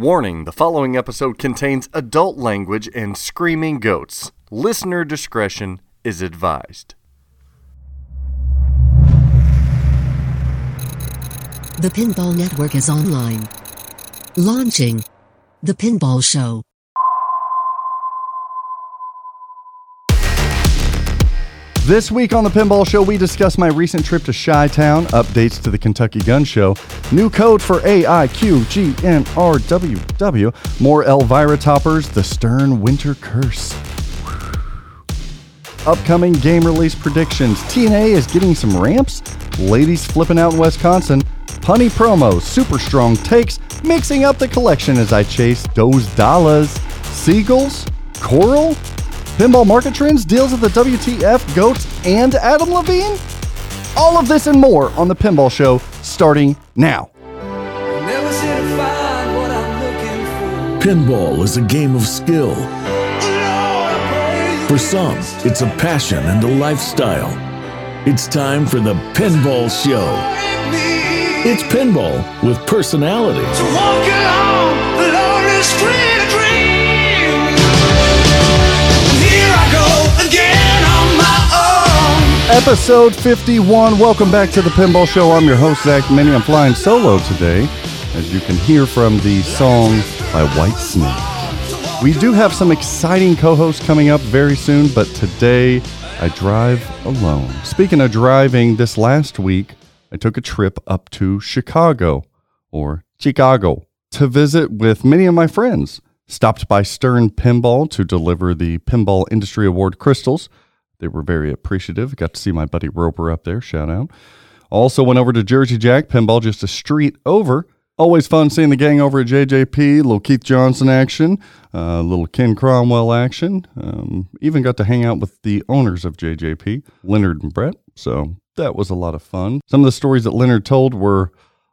Warning the following episode contains adult language and screaming goats. Listener discretion is advised. The Pinball Network is online. Launching The Pinball Show. This week on the Pinball Show, we discuss my recent trip to Chi Town, updates to the Kentucky Gun Show, new code for AIQGNRWW, more Elvira toppers, the Stern Winter Curse. Upcoming game release predictions. TNA is getting some ramps, ladies flipping out in Wisconsin, punny promos, super strong takes, mixing up the collection as I chase those dollars, seagulls, coral, pinball market trends, deals of the WTF, goats, and Adam Levine? All of this and more on the Pinball Show starting now. Never seem to find what I'm for. Pinball is a game of skill. Lord, I praise For some, it's a passion and a lifestyle. It's time for the Pinball Show. It's pinball with personality. to walk along the lonely street of Episode 51. Welcome back to the Pinball Show. I'm your host, Zach Meny. I'm flying solo today, as you can hear from the song by Whitesnake. We do have some exciting co hosts coming up very soon, but today I drive alone. Speaking of driving, this last week I took a trip up to Chicago or Chicago to visit with many of my friends. Stopped by Stern Pinball to deliver the Pinball Industry Award crystals. They were very appreciative. Got to see my buddy Roper up there. Shout out. Also went over to Jersey Jack Pinball just a street over. Always fun seeing the gang over at JJP. Little Keith Johnson action, uh, little Ken Cromwell action. Um, even got to hang out with the owners of JJP, Leonard and Brett. So that was a lot of fun. Some of the stories that Leonard told were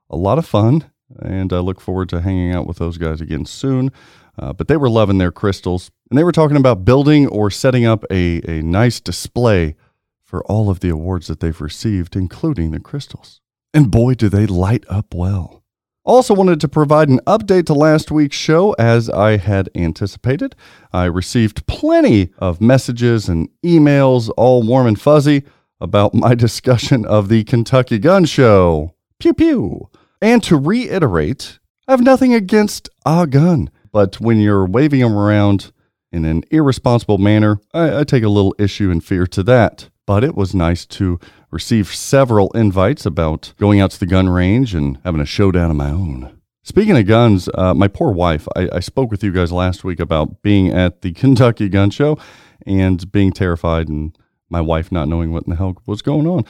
a lot of fun, and I look forward to hanging out with those guys again soon. Uh, but they were loving their crystals, and they were talking about building or setting up a, a nice display for all of the awards that they've received, including the crystals. And boy, do they light up well. Also, wanted to provide an update to last week's show as I had anticipated. I received plenty of messages and emails, all warm and fuzzy, about my discussion of the Kentucky Gun Show. Pew pew. And to reiterate, I have nothing against a gun, but when you're waving them around in an irresponsible manner, I, I take a little issue and fear to that. But it was nice to receive several invites about going out to the gun range and having a showdown of my own. Speaking of guns, uh, my poor wife, I, I spoke with you guys last week about being at the Kentucky Gun Show and being terrified and my wife not knowing what in the hell was going on.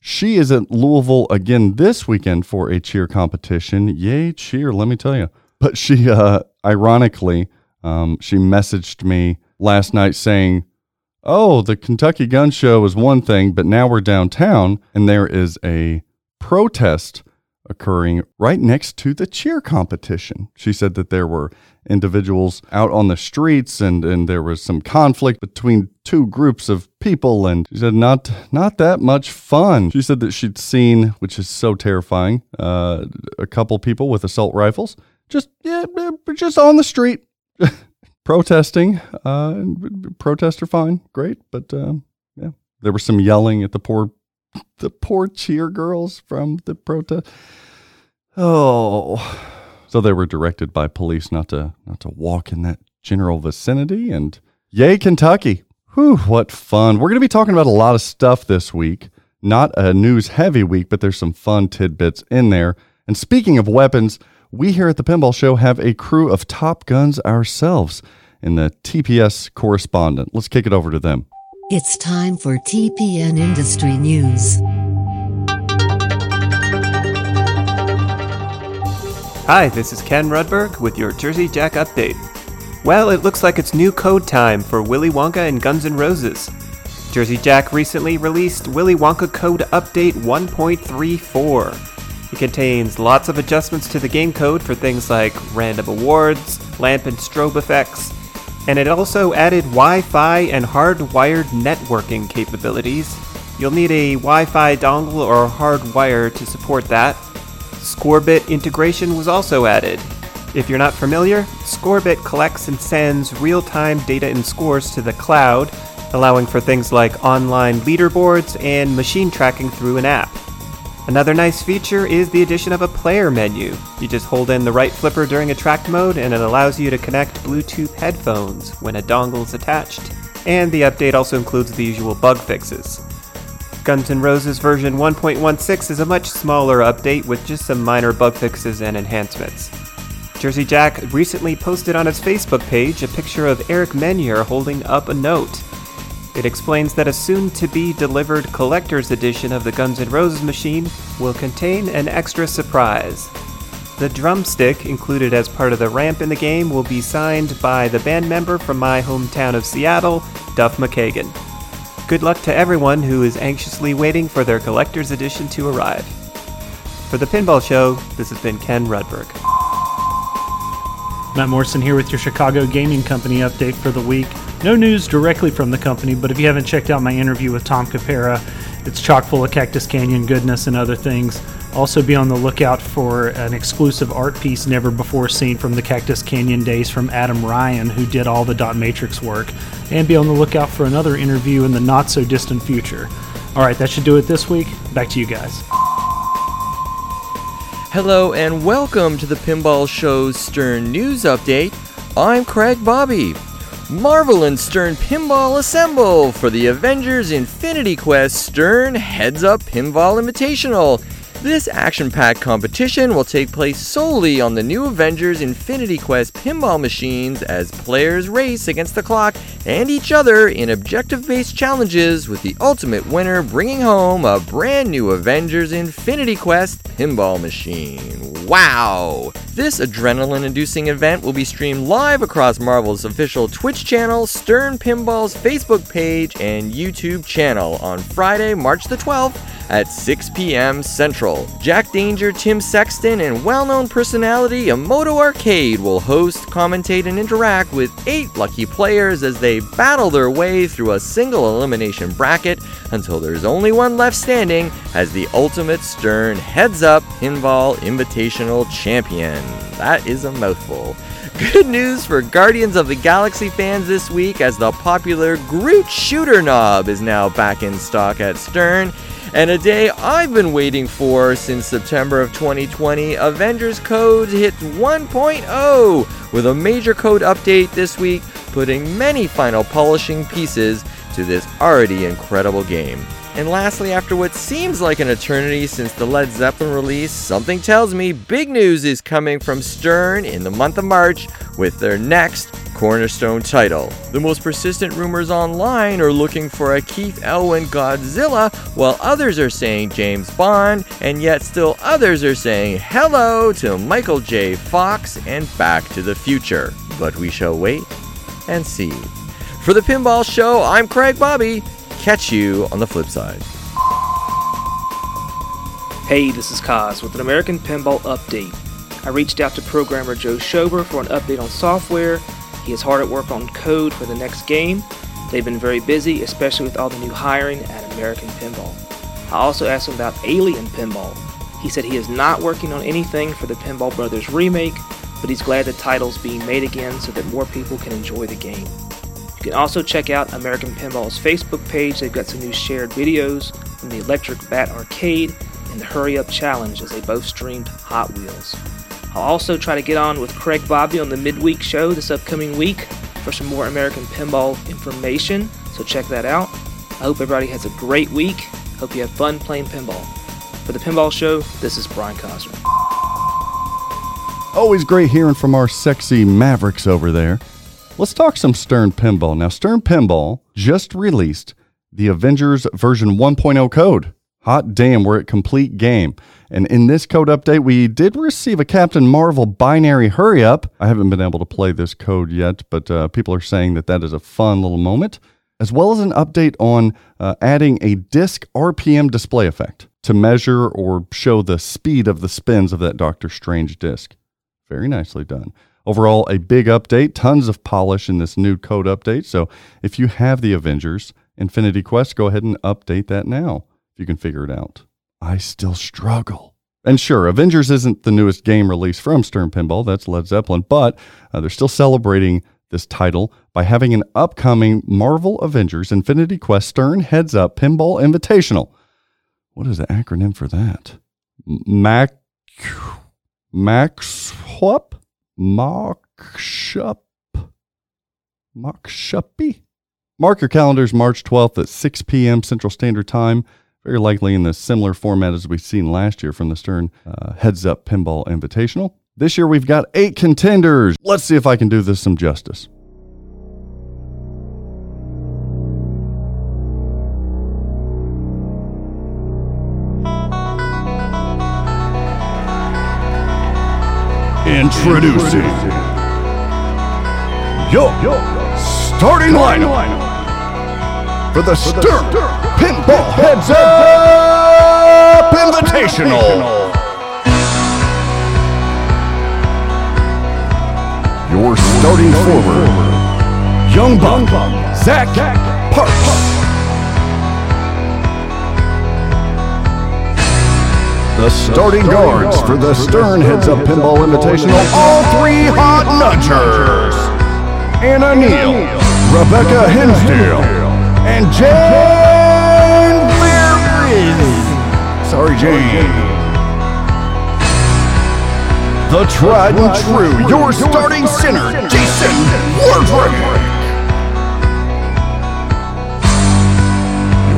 She is at Louisville again this weekend for a cheer competition. Yay, cheer, let me tell you. But she, uh, ironically, um, she messaged me last night saying, Oh, the Kentucky Gun Show is one thing, but now we're downtown and there is a protest occurring right next to the cheer competition. She said that there were individuals out on the streets and, and there was some conflict between two groups of people and she said not not that much fun. She said that she'd seen, which is so terrifying, uh, a couple people with assault rifles just yeah, just on the street protesting. Uh, protests are fine, great, but um, yeah, there was some yelling at the poor, the poor cheer girls from the protest. Oh, so they were directed by police not to not to walk in that general vicinity. And yay, Kentucky! Whew, what fun! We're going to be talking about a lot of stuff this week. Not a news heavy week, but there's some fun tidbits in there. And speaking of weapons, we here at the Pinball Show have a crew of Top Guns ourselves in the TPS correspondent. Let's kick it over to them. It's time for TPN Industry News. Hi, this is Ken Rudberg with your Jersey Jack update. Well, it looks like it's new code time for Willy Wonka and Guns N' Roses. Jersey Jack recently released Willy Wonka Code Update 1.34. It contains lots of adjustments to the game code for things like random awards, lamp and strobe effects, and it also added Wi Fi and hardwired networking capabilities. You'll need a Wi Fi dongle or hardwire to support that. Scorebit integration was also added. If you're not familiar, Scorebit collects and sends real time data and scores to the cloud, allowing for things like online leaderboards and machine tracking through an app. Another nice feature is the addition of a player menu. You just hold in the right flipper during attract mode, and it allows you to connect Bluetooth headphones when a dongle is attached. And the update also includes the usual bug fixes. Guns N' Roses version 1.16 is a much smaller update with just some minor bug fixes and enhancements. Jersey Jack recently posted on his Facebook page a picture of Eric Meunier holding up a note. It explains that a soon to be delivered collector's edition of the Guns N' Roses machine will contain an extra surprise. The drumstick, included as part of the ramp in the game, will be signed by the band member from my hometown of Seattle, Duff McKagan. Good luck to everyone who is anxiously waiting for their collector's edition to arrive. For the Pinball Show, this has been Ken Rudberg. Matt Morrison here with your Chicago Gaming Company update for the week. No news directly from the company, but if you haven't checked out my interview with Tom Kopera, it's chock full of Cactus Canyon goodness and other things. Also, be on the lookout for an exclusive art piece never before seen from the Cactus Canyon days from Adam Rhine, who did all the dot matrix work. And be on the lookout for another interview in the not so distant future. All right, that should do it this week. Back to you guys. Hello and welcome to the Pinball Show's Stern News Update. I'm Craig Bobby. Marvel and Stern Pinball assemble for the Avengers Infinity Quest Stern Heads Up Pinball Invitational. This action packed competition will take place solely on the new Avengers Infinity Quest pinball machines as players race against the clock and each other in objective based challenges, with the ultimate winner bringing home a brand new Avengers Infinity Quest pinball machine. Wow! This adrenaline inducing event will be streamed live across Marvel's official Twitch channel, Stern Pinball's Facebook page, and YouTube channel on Friday, March the 12th at 6 p.m. Central. Jack Danger, Tim Sexton, and well known personality Emoto Arcade will host, commentate, and interact with eight lucky players as they battle their way through a single elimination bracket until there's only one left standing as the ultimate Stern Heads Up Pinball Invitational Champion. That is a mouthful. Good news for Guardians of the Galaxy fans this week as the popular Groot Shooter Knob is now back in stock at Stern. And a day I've been waiting for since September of 2020, Avengers Code hit 1.0 with a major code update this week, putting many final polishing pieces to this already incredible game. And lastly, after what seems like an eternity since the Led Zeppelin release, something tells me big news is coming from Stern in the month of March with their next cornerstone title. The most persistent rumors online are looking for a Keith Elwin Godzilla, while others are saying James Bond, and yet still others are saying hello to Michael J. Fox and Back to the Future. But we shall wait and see. For the Pinball Show, I'm Craig Bobby. Catch you on the flip side. Hey, this is Kaz with an American Pinball update. I reached out to programmer Joe Schober for an update on software. He is hard at work on code for the next game. They've been very busy, especially with all the new hiring at American Pinball. I also asked him about Alien Pinball. He said he is not working on anything for the Pinball Brothers remake, but he's glad the title's being made again so that more people can enjoy the game. You can also check out American Pinball's Facebook page. They've got some new shared videos from the Electric Bat Arcade and the Hurry Up Challenge as they both streamed Hot Wheels. I'll also try to get on with Craig Bobby on the midweek show this upcoming week for some more American Pinball information, so check that out. I hope everybody has a great week. Hope you have fun playing pinball. For the Pinball Show, this is Brian Cosner. Always great hearing from our sexy Mavericks over there. Let's talk some Stern Pinball. Now, Stern Pinball just released the Avengers version 1.0 code. Hot damn, we're at complete game. And in this code update, we did receive a Captain Marvel binary hurry up. I haven't been able to play this code yet, but uh, people are saying that that is a fun little moment, as well as an update on uh, adding a disk RPM display effect to measure or show the speed of the spins of that Doctor Strange disc. Very nicely done. Overall, a big update, tons of polish in this new code update. So if you have the Avengers Infinity Quest, go ahead and update that now if you can figure it out. I still struggle And sure, Avengers isn't the newest game release from Stern Pinball, that's Led Zeppelin, but uh, they're still celebrating this title by having an upcoming Marvel Avengers Infinity Quest Stern Heads Up Pinball Invitational. What is the acronym for that? Mac Max Whup? Mockshup? Mockshuppy? Mark your calendars March 12th at 6 p.m. Central Standard Time, very likely in the similar format as we've seen last year from the Stern uh, Heads Up Pinball Invitational. This year we've got eight contenders. Let's see if I can do this some justice. Introducing Yo, starting lineup for the Stern Pinball Heads Up Invitational. Your starting forward, Young Buck, Zach Parks. The starting guards for the Stern Heads Up Pinball Invitational, all three hot nudgers. Anna Neal, Rebecca Hinsdale, and Jane Leary. Sorry, Jane. The tried and true, your starting center, Jason Wardrick.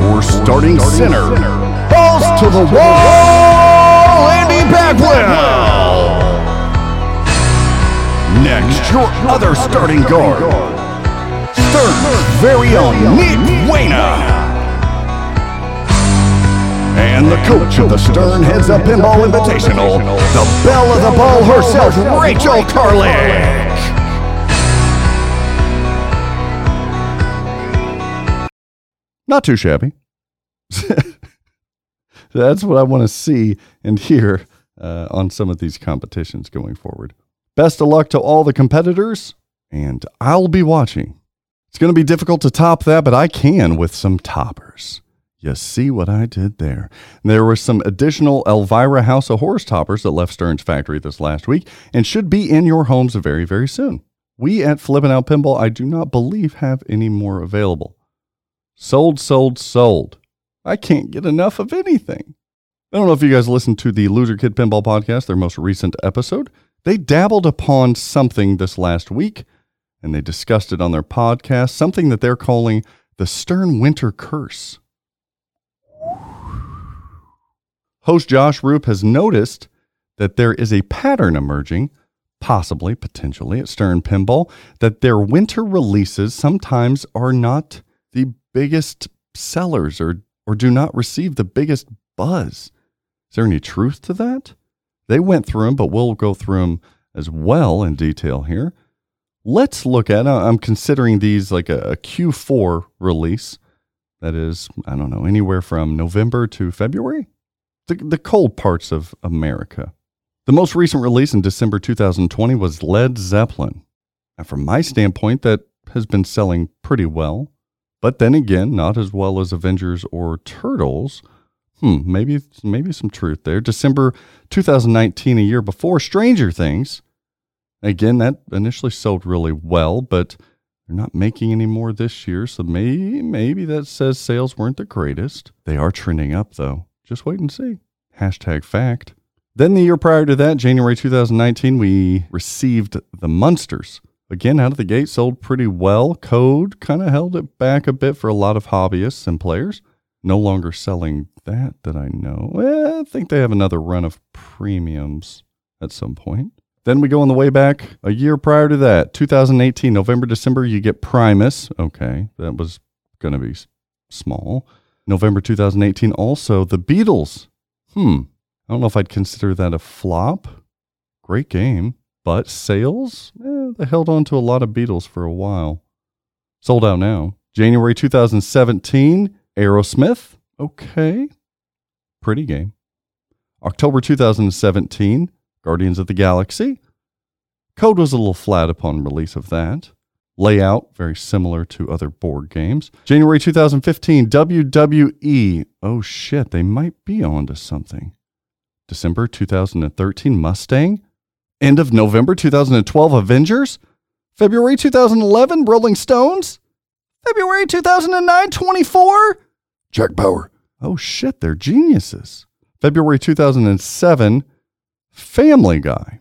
Your starting center, balls to the wall, Andy Bagwell. Next, your other starting guard, Stern's very own Nick Wayna. And the coach of the Stern Heads Up Pinball Invitational, the belle of the ball herself, Rachel Carlick. Not too shabby. That's what I want to see and hear uh, on some of these competitions going forward. Best of luck to all the competitors, and I'll be watching. It's going to be difficult to top that, but I can with some toppers. You see what I did there? There were some additional Elvira House of Horrors toppers that left Stern's factory this last week and should be in your homes very, very soon. We at Flippin' Out Pinball, I do not believe have any more available. Sold, sold, sold. I can't get enough of anything. I don't know if you guys listened to the Loser Kid Pinball podcast, their most recent episode. They dabbled upon something this last week and they discussed it on their podcast, something that they're calling the Stern Winter Curse. Host Josh Roop has noticed that there is a pattern emerging, possibly, potentially, at Stern Pinball, that their winter releases sometimes are not the biggest sellers or, or do not receive the biggest buzz. Is there any truth to that? They went through them, but we'll go through them as well in detail here. Let's look at, uh, I'm considering these like a, a Q4 release. That is, I don't know, anywhere from November to February the, the cold parts of America. The most recent release in December 2020 was Led Zeppelin. And from my standpoint, that has been selling pretty well. But then again, not as well as Avengers or Turtles. Hmm, maybe maybe some truth there. December 2019, a year before Stranger Things. Again, that initially sold really well, but they're not making any more this year, so maybe maybe that says sales weren't the greatest. They are trending up though. Just wait and see. Hashtag fact. Then the year prior to that, January 2019, we received the Munsters. Again, out of the gate, sold pretty well. Code kind of held it back a bit for a lot of hobbyists and players. No longer selling that that I know. Well, I think they have another run of premiums at some point. Then we go on the way back a year prior to that, 2018, November, December, you get Primus. Okay, that was going to be small. November 2018, also the Beatles. Hmm, I don't know if I'd consider that a flop. Great game, but sales? Eh, they held on to a lot of Beatles for a while. Sold out now. January 2017, Aerosmith. Okay, pretty game. October 2017, Guardians of the Galaxy. Code was a little flat upon release of that. Layout, very similar to other board games. January 2015, WWE. Oh shit, they might be onto something. December 2013 Mustang, end of November 2012 Avengers, February 2011 Rolling Stones, February 2009 24 Jack Bauer. Oh shit, they're geniuses. February 2007 Family Guy.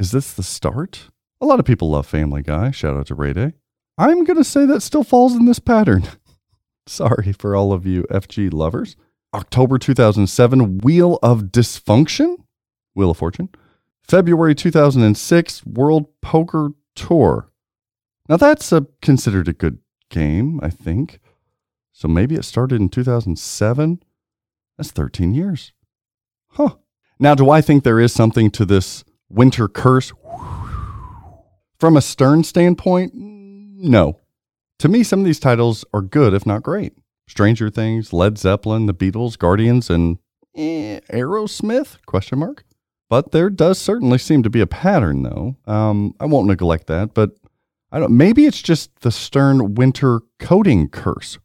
Is this the start? A lot of people love Family Guy. Shout out to Ray Day. I'm going to say that still falls in this pattern. Sorry for all of you FG lovers. October 2007, Wheel of Dysfunction, Wheel of Fortune. February 2006, World Poker Tour. Now that's a, considered a good game, I think. So maybe it started in 2007. That's 13 years. Huh. Now, do I think there is something to this winter curse? From a Stern standpoint, no. To me, some of these titles are good, if not great. Stranger Things, Led Zeppelin, The Beatles, Guardians, and eh, Aerosmith? Question mark. But there does certainly seem to be a pattern, though. Um, I won't neglect that, but I don't. Maybe it's just the Stern winter coding curse.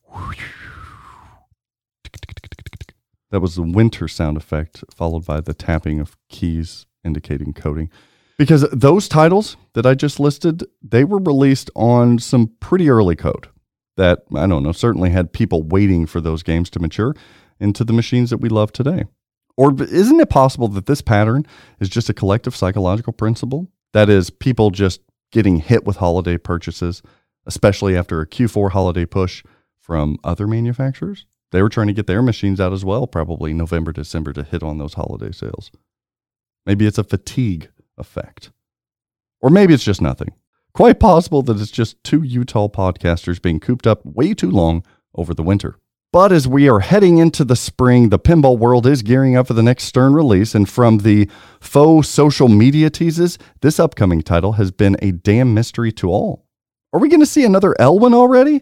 That was the winter sound effect, followed by the tapping of keys indicating coding. Because those titles that I just listed, they were released on some pretty early code that, I don't know, certainly had people waiting for those games to mature into the machines that we love today. Or isn't it possible that this pattern is just a collective psychological principle? That is, people just getting hit with holiday purchases, especially after a Q4 holiday push from other manufacturers? They were trying to get their machines out as well, probably November, December, to hit on those holiday sales. Maybe it's a fatigue effect. Or maybe it's just nothing. Quite possible that it's just two Utah podcasters being cooped up way too long over the winter. But as we are heading into the spring, the pinball world is gearing up for the next Stern release. And from the faux social media teases, this upcoming title has been a damn mystery to all. Are we going to see another Elwin already?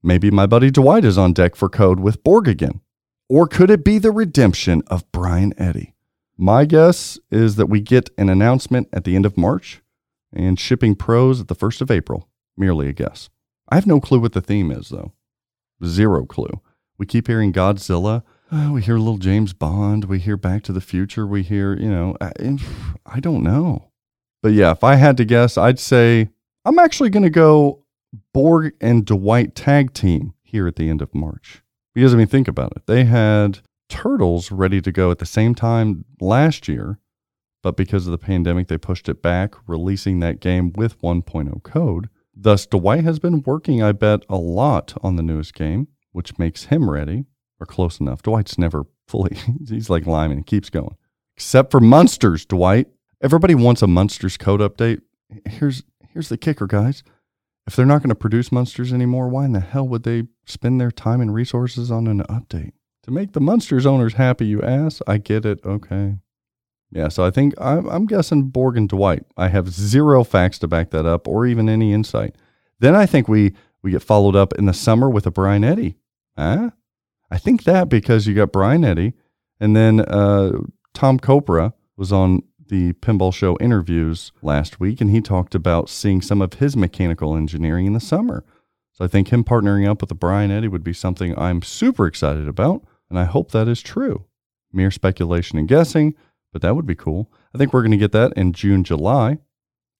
Maybe my buddy Dwight is on deck for code with Borg again. Or could it be the redemption of Brian Eddy? My guess is that we get an announcement at the end of March and shipping pros at the 1st of April. Merely a guess. I have no clue what the theme is, though. Zero clue. We keep hearing Godzilla. Uh, we hear little James Bond. We hear Back to the Future. We hear, you know, I, I don't know. But yeah, if I had to guess, I'd say I'm actually going to go Borg and Dwight tag team here at the end of March. Because, I mean, think about it. They had Turtles ready to go at the same time last year, but because of the pandemic, they pushed it back, releasing that game with 1.0 code. Thus, Dwight has been working, I bet, a lot on the newest game, which makes him ready or close enough. Dwight's never fully, he's like Lyman, he keeps going. Except for Munsters, Dwight. Everybody wants a Munsters code update. Here's here's the kicker, guys. If they're not going to produce Munsters anymore, why in the hell would they spend their time and resources on an update? To make the Munsters owners happy, you ass. I get it. Okay. Yeah, so I think I'm, I'm guessing Borg and Dwight. I have zero facts to back that up or even any insight. Then I think we, we get followed up in the summer with a Brian Eddy. Huh? I think that because you got Brian Eddy and then uh, Tom Kopera was on the Pinball Show interviews last week, and he talked about seeing some of his mechanical engineering in the summer. So I think him partnering up with the Brian Eddy would be something I'm super excited about, and I hope that is true. Mere speculation and guessing, but that would be cool. I think we're going to get that in June, July.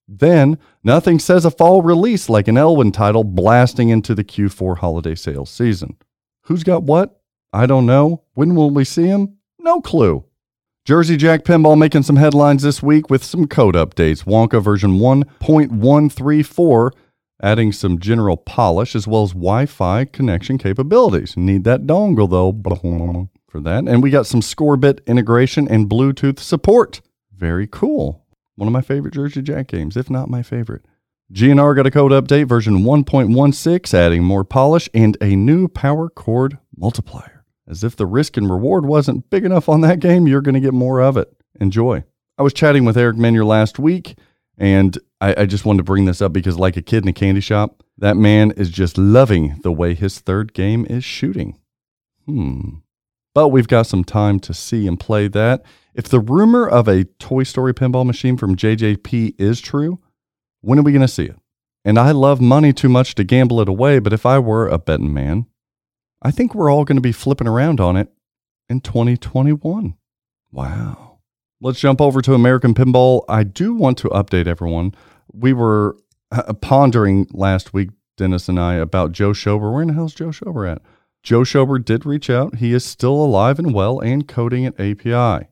Then, nothing says a fall release like an Elwin title blasting into the Q4 holiday sales season. Who's got what? I don't know. When will we see him? No clue. Jersey Jack Pinball making some headlines this week with some code updates. Wonka version 1.134 adding some general polish as well as Wi-Fi connection capabilities. Need that dongle though for that. And we got some Scorebit integration and Bluetooth support. Very cool. One of my favorite Jersey Jack games, if not my favorite. GNR got a code update version 1.16 adding more polish and a new power chord multiplier. As if the risk and reward wasn't big enough on that game, you're going to get more of it. Enjoy. I was chatting with Eric Meunier last week, and I, I, just wanted to bring this up because, like a kid in a candy shop, that man is just loving the way his third game is shooting. Hmm. But we've got some time to see and play that. If the rumor of a Toy Story pinball machine from JJP is true, when are we going to see it? And I love money too much to gamble it away, but if I were a betting man, I think we're all going to be flipping around on it in 2021. Wow. Let's jump over to American Pinball. I do want to update everyone. We were uh, pondering last week, Dennis and I, about Joe Schober. Where in the hell's Joe Schober at? Joe Schober did reach out. He is still alive and well and coding at API.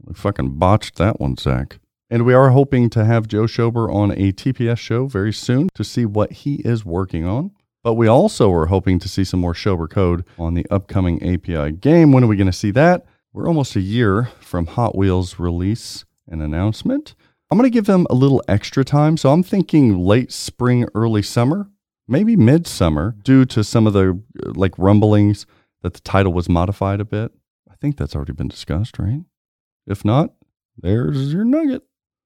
We fucking botched that one, Zach. And we are hoping to have Joe Schober on a TPS show very soon to see what he is working on. But we also are hoping to see some more Schober code on the upcoming API game. When are we going to see that? We're almost a year from Hot Wheels release and announcement. I'm going to give them a little extra time. So I'm thinking late spring, early summer, maybe midsummer, due to some of the uh, like rumblings that the title was modified a bit. I think that's already been discussed, right? If not, there's your nugget.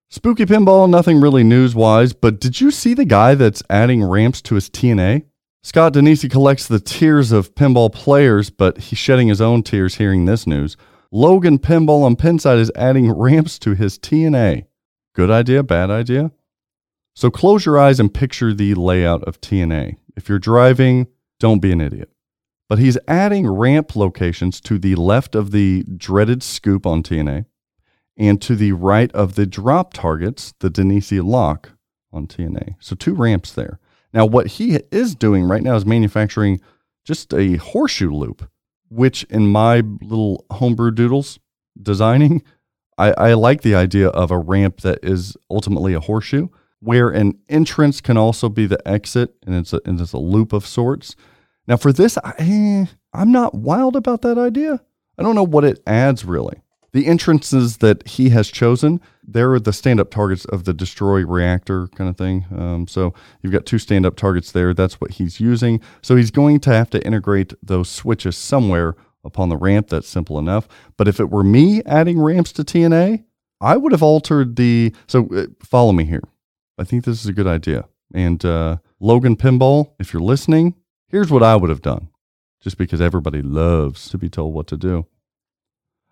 Spooky Pinball, nothing really news wise, but did you see the guy that's adding ramps to his TNA? Scott Danesi collects the tears of pinball players, but he's shedding his own tears hearing this news. Logan Pinball on Pinside is adding ramps to his TNA. Good idea, bad idea? So close your eyes and picture the layout of TNA. If you're driving, don't be an idiot. But he's adding ramp locations to the left of the dreaded scoop on TNA and to the right of the drop targets, the Danesi lock on TNA. So two ramps there. Now, what he is doing right now is manufacturing just a horseshoe loop, which in my little homebrew doodles designing, I, I like the idea of a ramp that is ultimately a horseshoe, where an entrance can also be the exit, and it's a, and it's a loop of sorts. Now, for this, I, eh, I'm not wild about that idea. I don't know what it adds really. The entrances that he has chosen, they're the stand up targets of the destroy reactor kind of thing. Um, so you've got two stand up targets there. That's what he's using. So he's going to have to integrate those switches somewhere upon the ramp. That's simple enough. But if it were me adding ramps to TNA, I would have altered the. So uh, follow me here. I think this is a good idea. And uh, Logan Pinball, if you're listening, here's what I would have done just because everybody loves to be told what to do.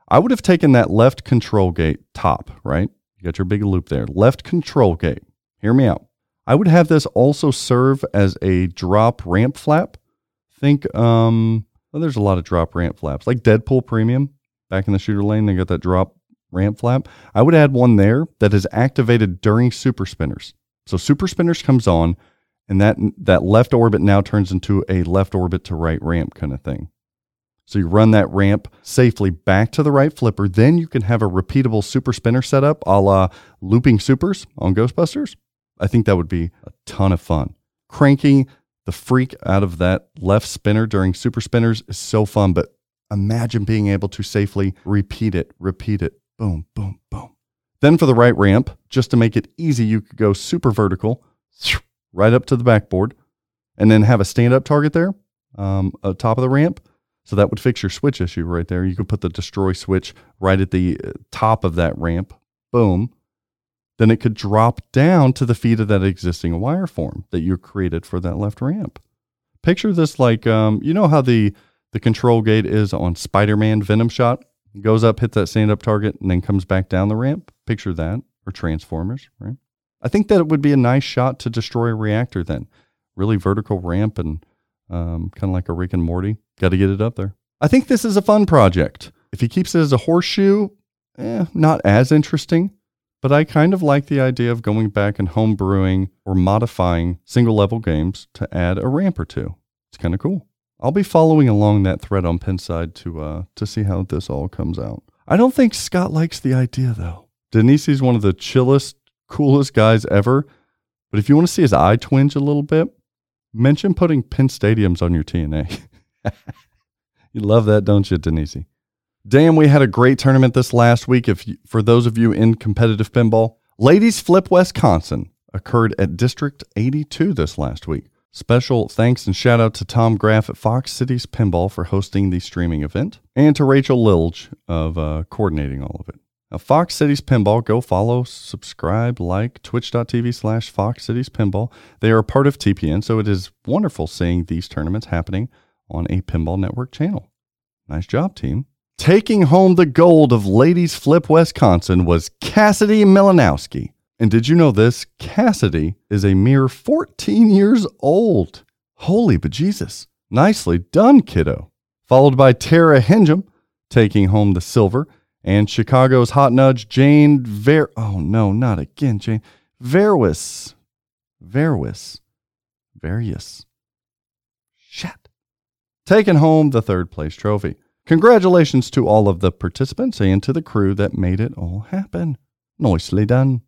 I would have taken that left control gate top, right? You got your big loop there. Left control gate. Hear me out. I would have this also serve as a drop ramp flap. Think, um, well, there's a lot of drop ramp flaps, like Deadpool Premium back in the shooter lane. They got that drop ramp flap. I would add one there that is activated during super spinners. So super spinners comes on, and that that left orbit now turns into a left orbit to right ramp kind of thing. So you run that ramp safely back to the right flipper. Then you can have a repeatable super spinner setup a la looping supers on Ghostbusters. I think that would be a ton of fun. Cranking the freak out of that left spinner during super spinners is so fun, but imagine being able to safely repeat it, repeat it, boom, boom, boom. Then for the right ramp, just to make it easy, you could go super vertical, right up to the backboard, and then have a stand up target there, um, top of the ramp so that would fix your switch issue right there. You could put the destroy switch right at the uh, top of that ramp. Boom. Then it could drop down to the feet of that existing wire form that you created for that left ramp. Picture this like um, you know how the the control gate is on Spider-Man Venom Shot. Goes up, hits that stand-up target, and then comes back down the ramp. Picture that, or Transformers, right? I think that it would be a nice shot to destroy a reactor then. Really vertical ramp and um, kind of like a Rick and Morty. Got to get it up there. I think this is a fun project. If he keeps it as a horseshoe, eh, not as interesting. But I kind of like the idea of going back and homebrewing or modifying single level games to add a ramp or two. It's kind of cool. I'll be following along that thread on Pinside to uh, to see how this all comes out. I don't think Scott likes the idea though. Denise is one of the chillest, coolest guys ever. But if you want to see his eye twinge a little bit, mention putting pin stadiums on your TNA. you love that, don't you, Denise? Damn, we had a great tournament this last week. If you, for those of you in competitive pinball, Ladies Flip Wisconsin occurred at District 82 this last week. Special thanks and shout out to Tom Graff at Fox Cities Pinball for hosting the streaming event, and to Rachel Lilge of uh, coordinating all of it. Now, Fox Cities Pinball, go follow, subscribe, like twitch.tv slash Fox Cities Pinball. They are a part of TPN, so it is wonderful seeing these tournaments happening on a Pinball Network channel. Nice job, team. Taking home the gold of Ladies Flip Wisconsin was Cassidy Milanowski. And did you know this? Cassidy is a mere 14 years old. Holy bejesus. Nicely done, kiddo. Followed by Tara Hingham taking home the silver and Chicago's hot nudge Jane Ver. Oh no, not again, Jane Verwys. Verwys. Various. Shit. Taking home the third place trophy. Congratulations to all of the participants and to the crew that made it all happen. Nicely done.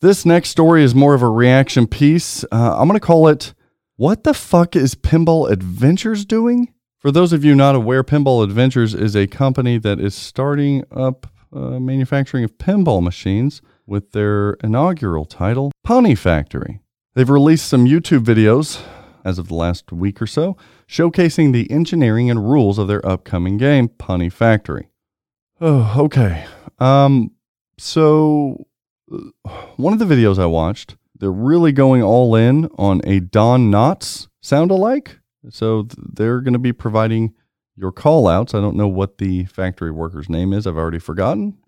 This next story is more of a reaction piece. Uh, I'm going to call it What the Fuck is Pinball Adventures Doing? For those of you not aware, Pinball Adventures is a company that is starting up uh, manufacturing of pinball machines with their inaugural title, Pony Factory. They've released some YouTube videos as of the last week or so, showcasing the engineering and rules of their upcoming game, Pony Factory. Oh, okay. Um, so uh, one of the videos I watched, they're really going all in on a Don Knotts sound alike. So th- they're going to be providing your call outs. I don't know what the factory worker's name is, I've already forgotten.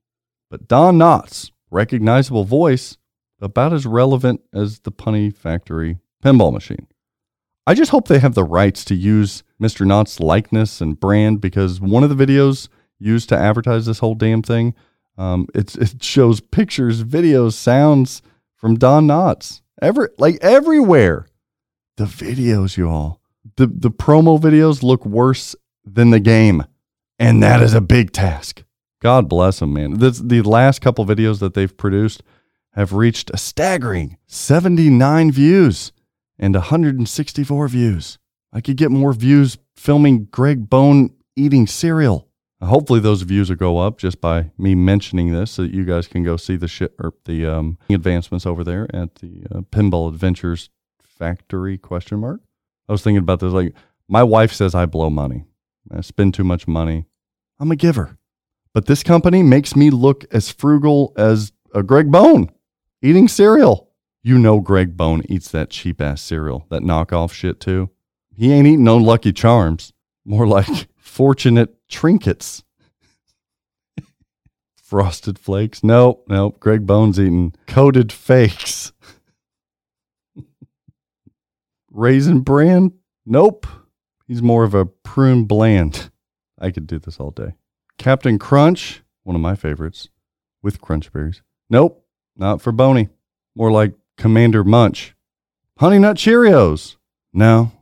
But Don Knotts, recognizable voice, about as relevant as the Punny Factory pinball machine. I just hope they have the rights to use Mr. Knott's likeness and brand because one of the videos used to advertise this whole damn thing, um, it shows pictures, videos, sounds from Don Knotts. Every, like everywhere. The videos, you all. The, the promo videos look worse than the game. And that is a big task. God bless them, man. This, the last couple videos that they've produced have reached a staggering 79 views and 164 views. I could get more views filming Greg Bone eating cereal. Hopefully, those views will go up just by me mentioning this, so that you guys can go see the shit or the um, advancements over there at the uh, Pinball Adventures Factory? Question mark. I was thinking about this. Like, my wife says I blow money. I spend too much money. I'm a giver, but this company makes me look as frugal as a Greg Bone eating cereal. You know Greg Bone eats that cheap ass cereal, that knockoff shit too. He ain't eating no Lucky Charms, more like fortunate trinkets. Frosted flakes. Nope, nope. Greg Bone's eating coated fakes. Raisin bran? Nope. He's more of a prune bland. I could do this all day. Captain Crunch, one of my favorites, with crunch berries. Nope, not for Boney. More like Commander Munch. Honey Nut Cheerios. No,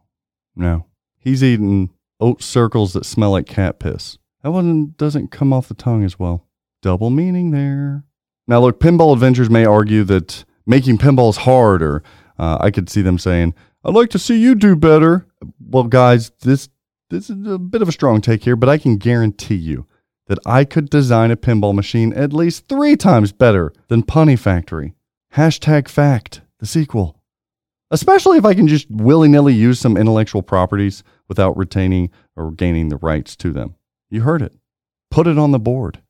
no. He's eating oat circles that smell like cat piss. That one doesn't come off the tongue as well. Double meaning there. Now, look, Pinball Adventures may argue that making pinballs hard, or uh, I could see them saying, I'd like to see you do better. Well, guys, this, this is a bit of a strong take here, but I can guarantee you that I could design a pinball machine at least three times better than Punny Factory. Hashtag fact, the sequel. Especially if I can just willy nilly use some intellectual properties without retaining or gaining the rights to them. You heard it. Put it on the board.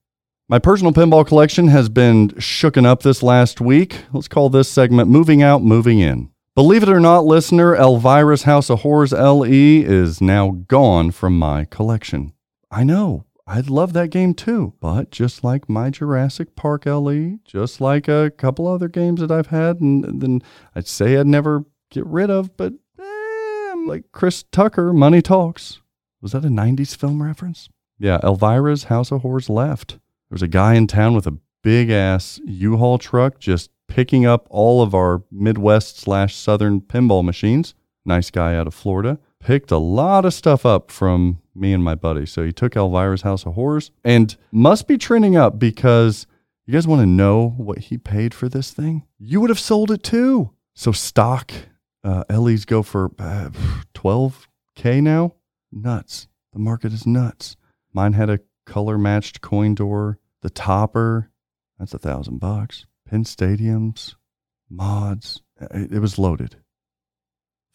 My personal pinball collection has been shooken up this last week. Let's call this segment Moving Out, Moving In. Believe it or not, listener, Elvira's House of Horrors LE is now gone from my collection. I know, I'd love that game too, but just like my Jurassic Park LE, just like a couple other games that I've had, and then I'd say I'd never get rid of, but eh, like Chris Tucker, Money Talks. Was that a 90s film reference? Yeah, Elvira's House of Horrors left. There was a guy in town with a big ass U-Haul truck just picking up all of our Midwest slash Southern pinball machines. Nice guy out of Florida. Picked a lot of stuff up from me and my buddy. So he took Elvira's House of Horrors and must be trending up because you guys want to know what he paid for this thing? You would have sold it too. So stock uh, LEs go for uh, 12K now. Nuts. The market is nuts. Mine had a color matched coin door. The topper, that's a thousand bucks. Pin stadiums, mods. It, it was loaded.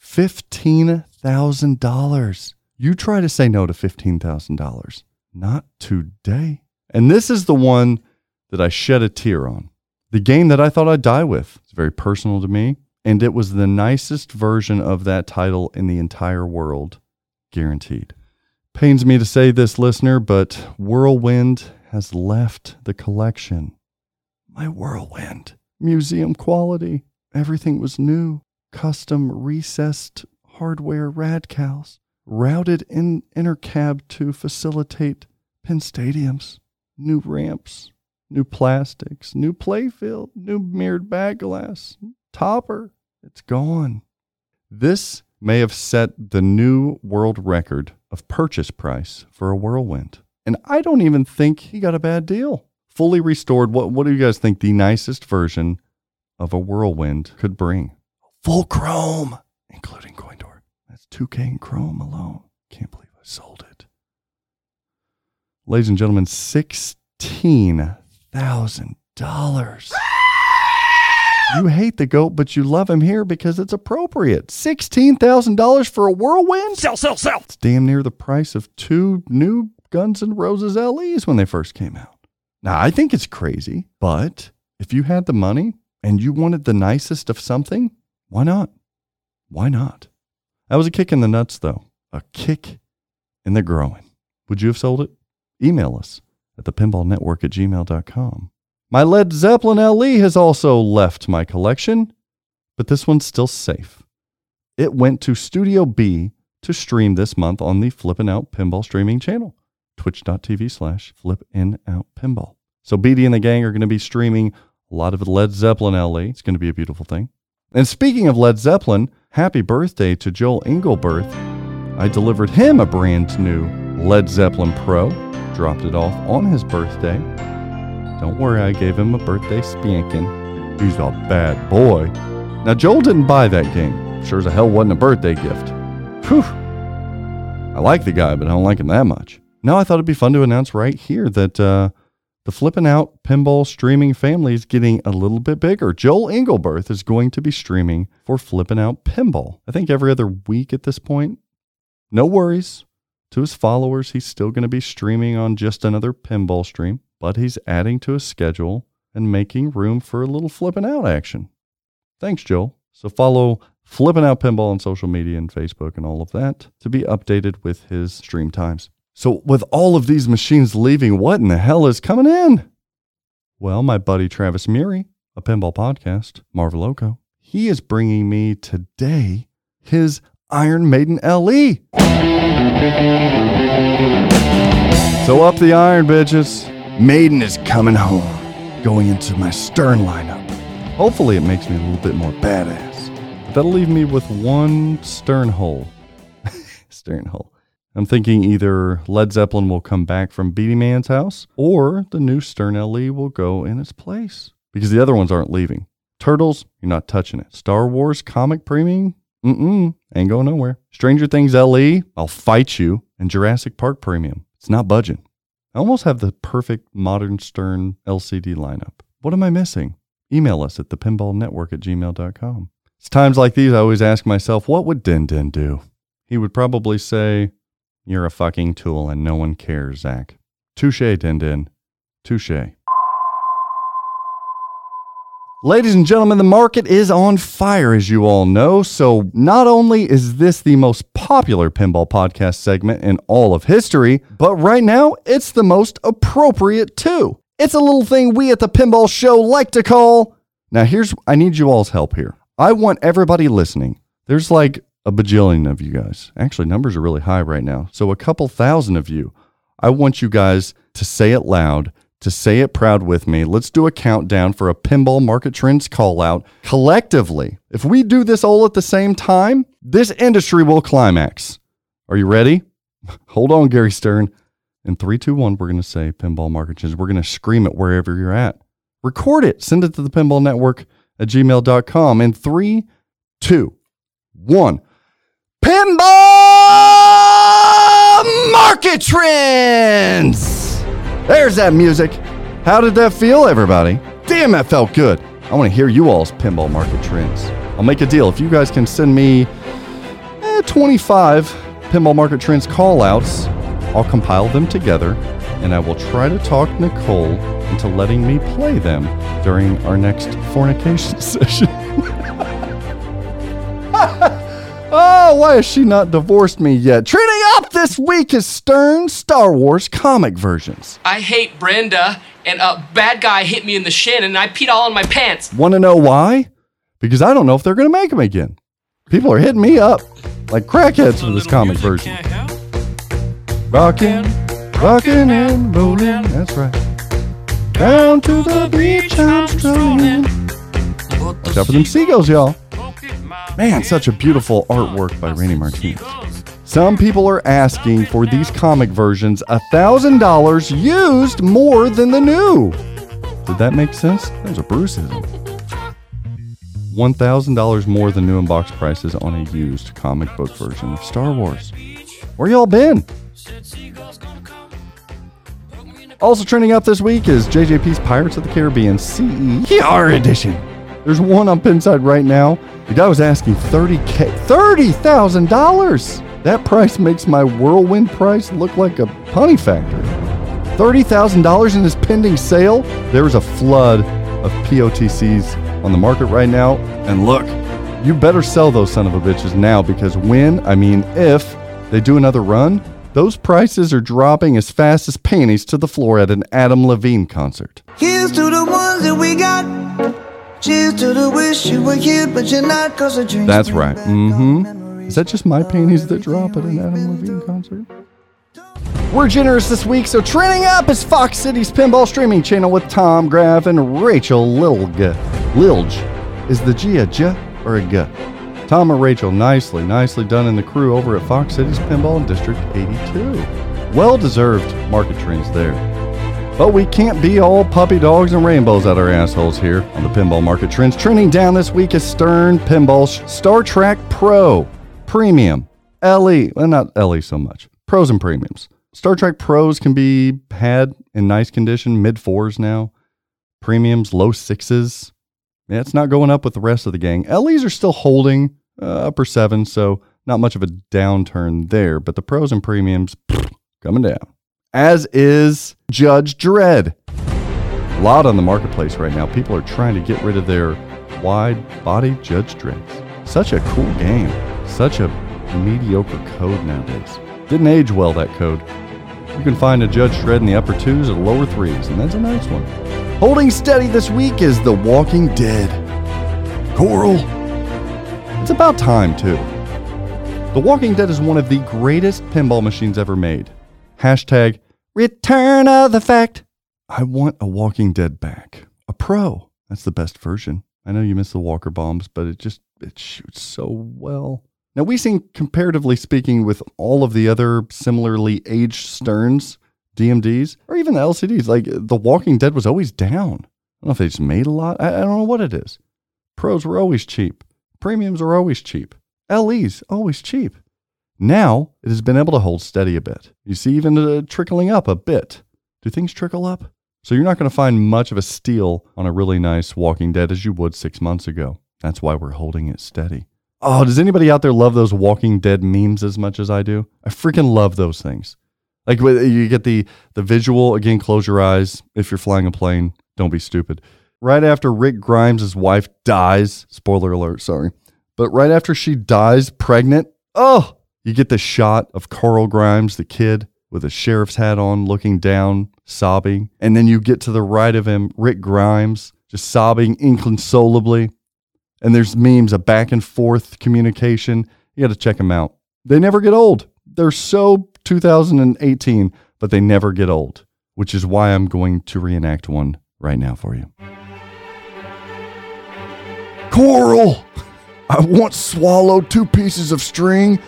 $15,000. You try to say no to $15,000. Not today. And this is the one that I shed a tear on. The game that I thought I'd die with. It's very personal to me. And it was the nicest version of that title in the entire world, guaranteed. Pains me to say this, listener, but Whirlwind has left the collection. My Whirlwind. Museum quality. Everything was new. Custom recessed hardware radcals routed in inner cab to facilitate Pin stadiums. new ramps, new plastics, new playfield, new mirrored back glass, topper. It's gone. This may have set the new world record of purchase price for a whirlwind. And I don't even think he got a bad deal. Fully restored, what, what do you guys think the nicest version of a whirlwind could bring? Full chrome, including coin door. That's 2K in chrome alone. Can't believe I sold it. Ladies and gentlemen, $16,000. Ah! You hate the goat, but you love him here because it's appropriate. $16,000 for a whirlwind? Sell, sell, sell. It's damn near the price of two new Guns N' Roses LEs when they first came out. Now, I think it's crazy, but if you had the money and you wanted the nicest of something, why not? Why not? That was a kick in the nuts, though. A kick in the growing. Would you have sold it? Email us at thepinballnetwork at gmail.com. My Led Zeppelin LE has also left my collection, but this one's still safe. It went to Studio B to stream this month on the Flippin' Out Pinball streaming channel, twitch.tv slash flippin' out pinball. So BD and the gang are going to be streaming a lot of Led Zeppelin LE. It's going to be a beautiful thing. And speaking of Led Zeppelin, happy birthday to Joel Engelberth. I delivered him a brand new Led Zeppelin Pro, dropped it off on his birthday. Don't worry, I gave him a birthday spanking. He's a bad boy. Now, Joel didn't buy that game. Sure as a hell wasn't a birthday gift. Whew. I like the guy, but I don't like him that much. Now, I thought it'd be fun to announce right here that uh, the Flippin' Out Pinball streaming family is getting a little bit bigger. Joel Engelberth is going to be streaming for Flippin' Out Pinball. I think every other week at this point. No worries. To his followers, he's still going to be streaming on just another pinball stream, but he's adding to his schedule and making room for a little flipping out action. Thanks, Joel. So follow Flipping Out Pinball on social media and Facebook and all of that to be updated with his stream times. So, with all of these machines leaving, what in the hell is coming in? Well, my buddy Travis Murray, a pinball podcast, Marvel Loco, he is bringing me today his Iron Maiden. LE. So up the iron, bitches. Maiden is coming home, going into my Stern lineup. Hopefully, it makes me a little bit more badass. But that'll leave me with one Stern hole. stern hole. I'm thinking either Led Zeppelin will come back from Beatty Man's house, or the new Stern LE will go in its place because the other ones aren't leaving. Turtles, you're not touching it. Star Wars comic premium, mm-mm, ain't going nowhere. Stranger Things LE, I'll fight you. And Jurassic Park premium, it's not budging. I almost have the perfect modern Stern LCD lineup. What am I missing? Email us at thepinballnetwork at gmail.com. It's times like these I always ask myself, what would Din Din do? He would probably say, You're a fucking tool and no one cares, Zach. Touche, Din Din. Touche. Ladies and gentlemen, the market is on fire, as you all know. So, not only is this the most popular pinball podcast segment in all of history, but right now it's the most appropriate too. It's a little thing we at the Pinball Show like to call. Now, here's, I need you all's help here. I want everybody listening. There's like a bajillion of you guys. Actually, numbers are really high right now. So, a couple thousand of you. I want you guys to say it loud to say it proud with me, let's do a countdown for a pinball market trends call out collectively. If we do this all at the same time, this industry will climax. Are you ready? Hold on, Gary Stern. In three, two, one, we're going to say pinball market trends. We're going to scream it wherever you're at. Record it. Send it to the pinball network at gmail.com. In three, two, one. Pinball market trends. There's that music. How did that feel, everybody? Damn, that felt good. I want to hear you all's pinball market trends. I'll make a deal. If you guys can send me eh, 25 pinball market trends call outs, I'll compile them together and I will try to talk Nicole into letting me play them during our next fornication session. oh, why has she not divorced me yet? Trending up this week is Stern Star Wars comic versions. I hate Brenda, and a bad guy hit me in the shin, and I peed all in my pants. Want to know why? Because I don't know if they're going to make them again. People are hitting me up like crackheads for this comic version. Rockin', rockin' and rollin', that's right. Down to the beach I'm strolling. Watch out for them seagulls, y'all. Man, such a beautiful artwork by Randy Martinez. Some people are asking for these comic versions $1,000 used more than the new. Did that make sense? Was a Bruceism. $1,000 more than new in box prices on a used comic book version of Star Wars. Where y'all been? Also trending up this week is JJP's Pirates of the Caribbean CER edition. There's one on Pinside right now. The guy was asking 30k, $30,000. That price makes my whirlwind price look like a honey factory. $30,000 in this pending sale. There's a flood of POTCs on the market right now. And look, you better sell those son of a bitches now because when, I mean if, they do another run, those prices are dropping as fast as panties to the floor at an Adam Levine concert. Here's to the ones that we got. Cheers to the wish you were here, but you're not, cause the dreams. That's right. Mm-hmm. Is that just my panties that drop at an Adam Levine concert? We're generous this week, so trending up is Fox Cities pinball streaming channel with Tom Graff and Rachel Lilge. Lilge. Is the G a J or a G? Tom and Rachel, nicely, nicely done in the crew over at Fox Cities Pinball in District 82. Well deserved market trends there. But we can't be all puppy dogs and rainbows at our assholes here on the pinball market trends. Trending down this week is Stern Pinball's Star Trek Pro Premium LE. Well, not LE so much. Pros and premiums. Star Trek Pros can be had in nice condition, mid fours now. Premiums, low sixes. Yeah, it's not going up with the rest of the gang. LEs are still holding uh, upper seven, so not much of a downturn there. But the pros and premiums coming down. As is Judge Dredd. A lot on the marketplace right now. People are trying to get rid of their wide body Judge Dredds. Such a cool game. Such a mediocre code nowadays. Didn't age well, that code. You can find a Judge Dredd in the upper twos or lower threes, and that's a nice one. Holding steady this week is The Walking Dead. Coral. It's about time, too. The Walking Dead is one of the greatest pinball machines ever made. Hashtag return of the fact. I want a Walking Dead back. A pro. That's the best version. I know you miss the Walker bombs, but it just it shoots so well. Now we seen comparatively speaking with all of the other similarly aged Sterns, DMDs, or even the LCDs, like The Walking Dead was always down. I don't know if they just made a lot. I, I don't know what it is. Pros were always cheap. Premiums are always cheap. LEs always cheap. Now it has been able to hold steady a bit. You see, even uh, trickling up a bit. Do things trickle up? So you're not going to find much of a steal on a really nice Walking Dead as you would six months ago. That's why we're holding it steady. Oh, does anybody out there love those Walking Dead memes as much as I do? I freaking love those things. Like you get the the visual again. Close your eyes if you're flying a plane. Don't be stupid. Right after Rick Grimes' wife dies, spoiler alert, sorry, but right after she dies pregnant, oh, you get the shot of Carl Grimes, the kid, with a sheriff's hat on, looking down, sobbing. And then you get to the right of him, Rick Grimes, just sobbing inconsolably. And there's memes, a back and forth communication. You got to check them out. They never get old. They're so 2018, but they never get old, which is why I'm going to reenact one right now for you. Coral! I once swallowed two pieces of string,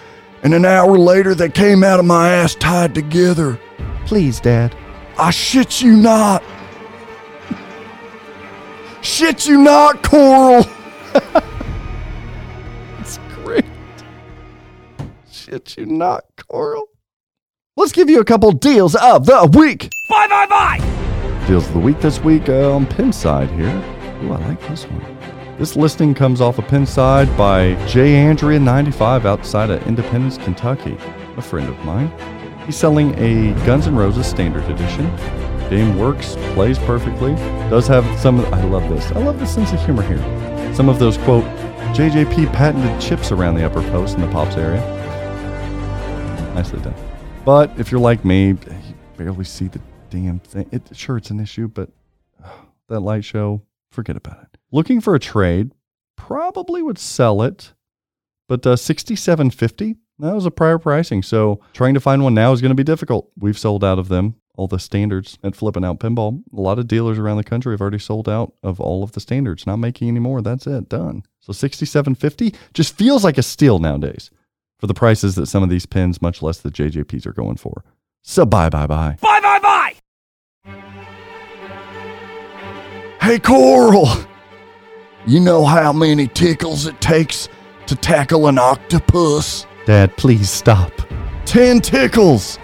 and an hour later they came out of my ass tied together. Please, Dad. I shit you not. shit you not, Coral. it's great. Shit you not, Coral. Let's give you a couple deals of the week. Bye, bye, bye! Deals of the week this week uh, on Pinside here. Ooh, I like this one. This listing comes off a of Pinside by J. Andrea 95 outside of Independence, Kentucky, a friend of mine. He's selling a Guns N' Roses Standard Edition. Game works, plays perfectly, does have some. I love this. I love the sense of humor here. Some of those quote JJP patented chips around the upper post in the pops area. Nicely done. But if you're like me, you barely see the damn thing. It, sure, it's an issue, but that light show, forget about it. Looking for a trade, probably would sell it, but uh, 67.50. That was a prior pricing, so trying to find one now is going to be difficult. We've sold out of them all the standards at Flipping Out Pinball. A lot of dealers around the country have already sold out of all of the standards, not making any more. That's it, done. So 6750 just feels like a steal nowadays for the prices that some of these pins, much less the JJPs, are going for. So bye bye bye. Bye bye bye! Hey, Coral! You know how many tickles it takes to tackle an octopus? Dad, please stop. Ten tickles!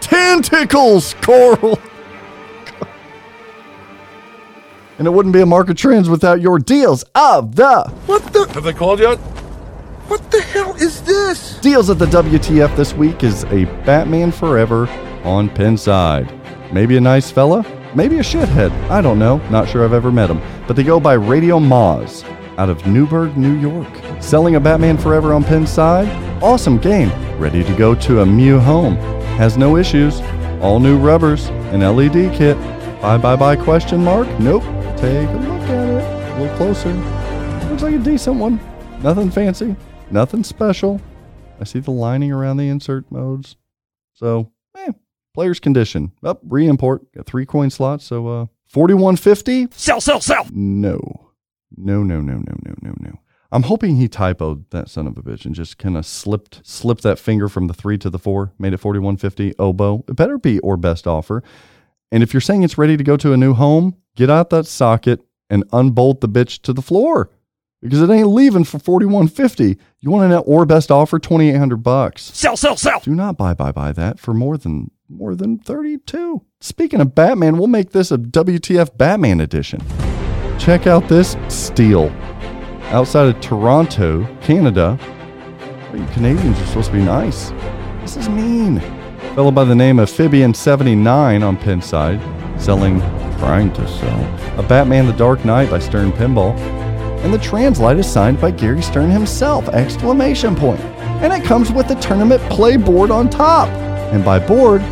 Ten tickles, Coral! And it wouldn't be a market trends without your deals of the What the? Have they called yet? What the hell is this? deals at the WTF this week is a Batman Forever on Penn Pinside. Maybe a nice fella, maybe a shithead. I don't know. Not sure I've ever met him. But they go by Radio Moz out of Newburgh, New York. Selling a Batman Forever on Pinside. Awesome game. Ready to go to a Mew home. Has no issues. All new rubbers. An LED kit. Bye bye bye question mark? Nope. Take a look at it. A little closer. Looks like a decent one. Nothing fancy. Nothing special. I see the lining around the insert modes. So, eh, player's condition. Up, re-import. Got three coin slots, so uh 4150? Sell, sell, sell! No. No, no, no, no, no, no, no. I'm hoping he typoed that son of a bitch and just kind of slipped slipped that finger from the three to the four, made it 4150 oboe. It better be or best offer. And if you're saying it's ready to go to a new home, get out that socket and unbolt the bitch to the floor because it ain't leaving for 4150. You want an or best offer 2800 bucks. Sell, sell, sell! Do not buy buy buy that for more than more than 32. Speaking of Batman, we'll make this a WTF Batman edition. Check out this steal. Outside of Toronto, Canada. You Canadians are supposed to be nice. This is mean. Fellow by the name of Fibian79 on Pinside, selling, trying to sell, a Batman the Dark Knight by Stern Pinball. And the translite is signed by Gary Stern himself! Exclamation point. And it comes with the tournament play board on top. And by board,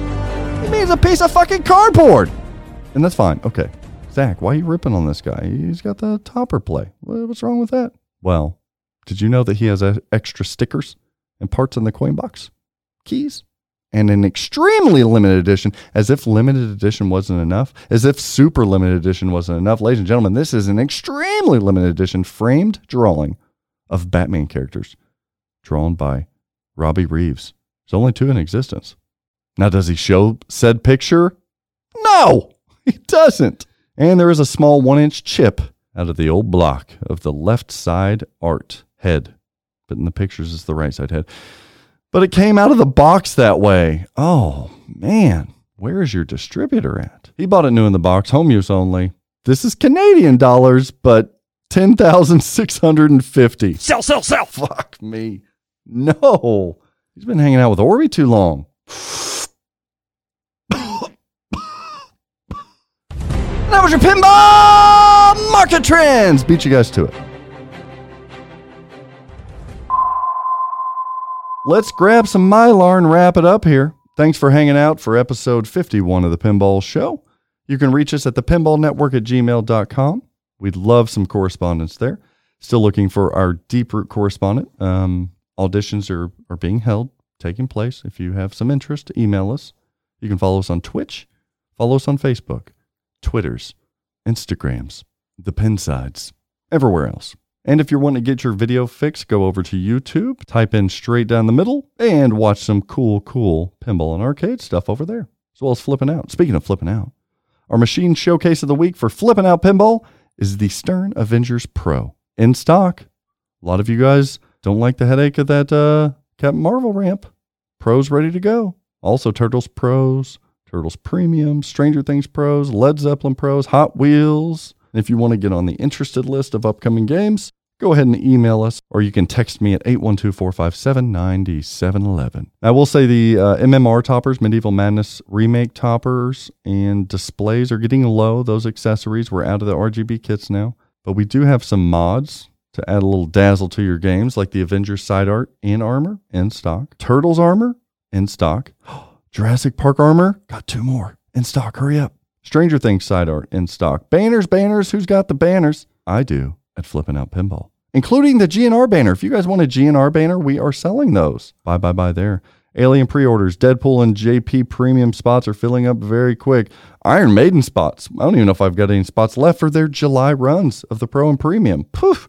he means a piece of fucking cardboard. And that's fine. Okay. Zach, why are you ripping on this guy? He's got the topper play. What's wrong with that? Well, did you know that he has uh, extra stickers and parts in the coin box? Keys? And an extremely limited edition, as if limited edition wasn't enough, as if super limited edition wasn't enough. Ladies and gentlemen, this is an extremely limited edition framed drawing of Batman characters drawn by Robbie Reeves. There's only two in existence. Now, does he show said picture? No, he doesn't. And there is a small one inch chip out of the old block of the left side art head. But in the pictures, it's the right side head. But it came out of the box that way. Oh, man. Where is your distributor at? He bought it new in the box, home use only. This is Canadian dollars, but 10,650. Sell, sell, sell! Fuck me. No. He's been hanging out with Orby too long. That was your pinball market trends. Beat you guys to it. Let's grab some Mylar and wrap it up here. Thanks for hanging out for episode 51 of the Pinball Show. You can reach us at the pinballnetwork at gmail.com. We'd love some correspondence there. Still looking for our deep root correspondent. Um, auditions are, are being held, taking place. If you have some interest, email us. You can follow us on Twitch, follow us on Facebook, Twitters, Instagrams, the Pinsides, everywhere else. And if you're wanting to get your video fix, go over to YouTube, type in straight down the middle, and watch some cool, cool pinball and arcade stuff over there, as well as flipping out. Speaking of flipping out, our machine showcase of the week for flipping out pinball is the Stern Avengers Pro in stock. A lot of you guys don't like the headache of that uh, Captain Marvel ramp. Pros ready to go. Also, Turtles Pros, Turtles Premium, Stranger Things Pros, Led Zeppelin Pros, Hot Wheels. And if you want to get on the interested list of upcoming games, go ahead and email us, or you can text me at 812 457 9711. I will say the uh, MMR toppers, Medieval Madness remake toppers, and displays are getting low. Those accessories, we're out of the RGB kits now. But we do have some mods to add a little dazzle to your games, like the Avengers side art and armor in stock, Turtles armor in stock, Jurassic Park armor, got two more in stock. Hurry up. Stranger Things side art in stock. Banners, banners. Who's got the banners? I do at Flipping Out Pinball, including the GNR banner. If you guys want a GNR banner, we are selling those. Bye, bye, bye there. Alien pre orders, Deadpool and JP premium spots are filling up very quick. Iron Maiden spots. I don't even know if I've got any spots left for their July runs of the Pro and Premium. Poof.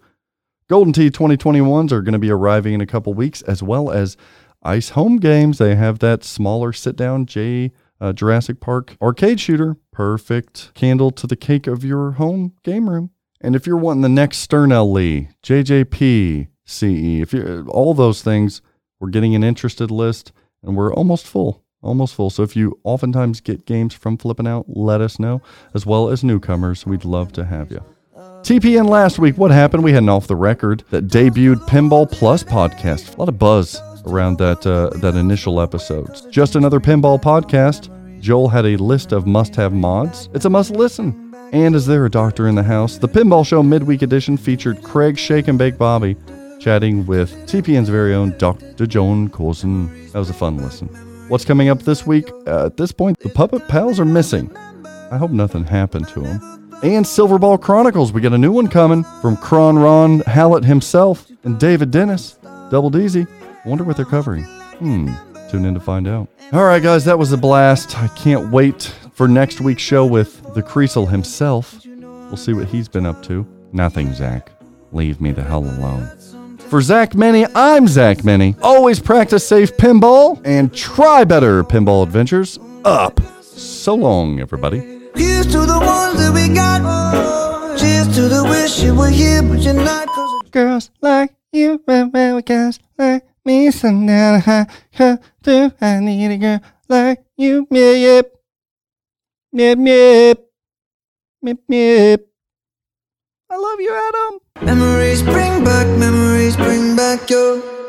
Golden Tee 2021s are going to be arriving in a couple weeks, as well as Ice Home Games. They have that smaller sit down J uh, Jurassic Park arcade shooter. Perfect candle to the cake of your home game room. And if you're wanting the next Stern LE, JJP, CE, if you all those things, we're getting an interested list and we're almost full. Almost full. So if you oftentimes get games from Flipping Out, let us know, as well as newcomers. We'd love to have you. TPN last week, what happened? We had an off the record that debuted Pinball Plus podcast. A lot of buzz around that uh, that initial episode. Just another pinball podcast. Joel had a list of must-have mods. It's a must listen. And is there a doctor in the house? The Pinball Show midweek edition featured Craig Shake and Bake Bobby chatting with TPN's very own Dr. Joan Coulson. That was a fun listen. What's coming up this week? Uh, at this point, the Puppet Pals are missing. I hope nothing happened to them. And Silverball Chronicles, we got a new one coming from Kron Ron Hallett himself and David Dennis. Double Deezy. Wonder what they're covering. Hmm. Tune in to find out. All right, guys, that was a blast. I can't wait for next week's show with the Creasel himself. We'll see what he's been up to. Nothing, Zach. Leave me the hell alone. For Zach Meny, I'm Zach Meny. Always practice safe pinball and try better pinball adventures. Up. So long, everybody. Here's to the ones that we got. Cheers to the wish you were here, but you're not. Girls like you, guys like me, so now I come through. I need a girl like you, yep, yep, yep, yep, yep. I love you, Adam. Memories bring back, memories bring back your.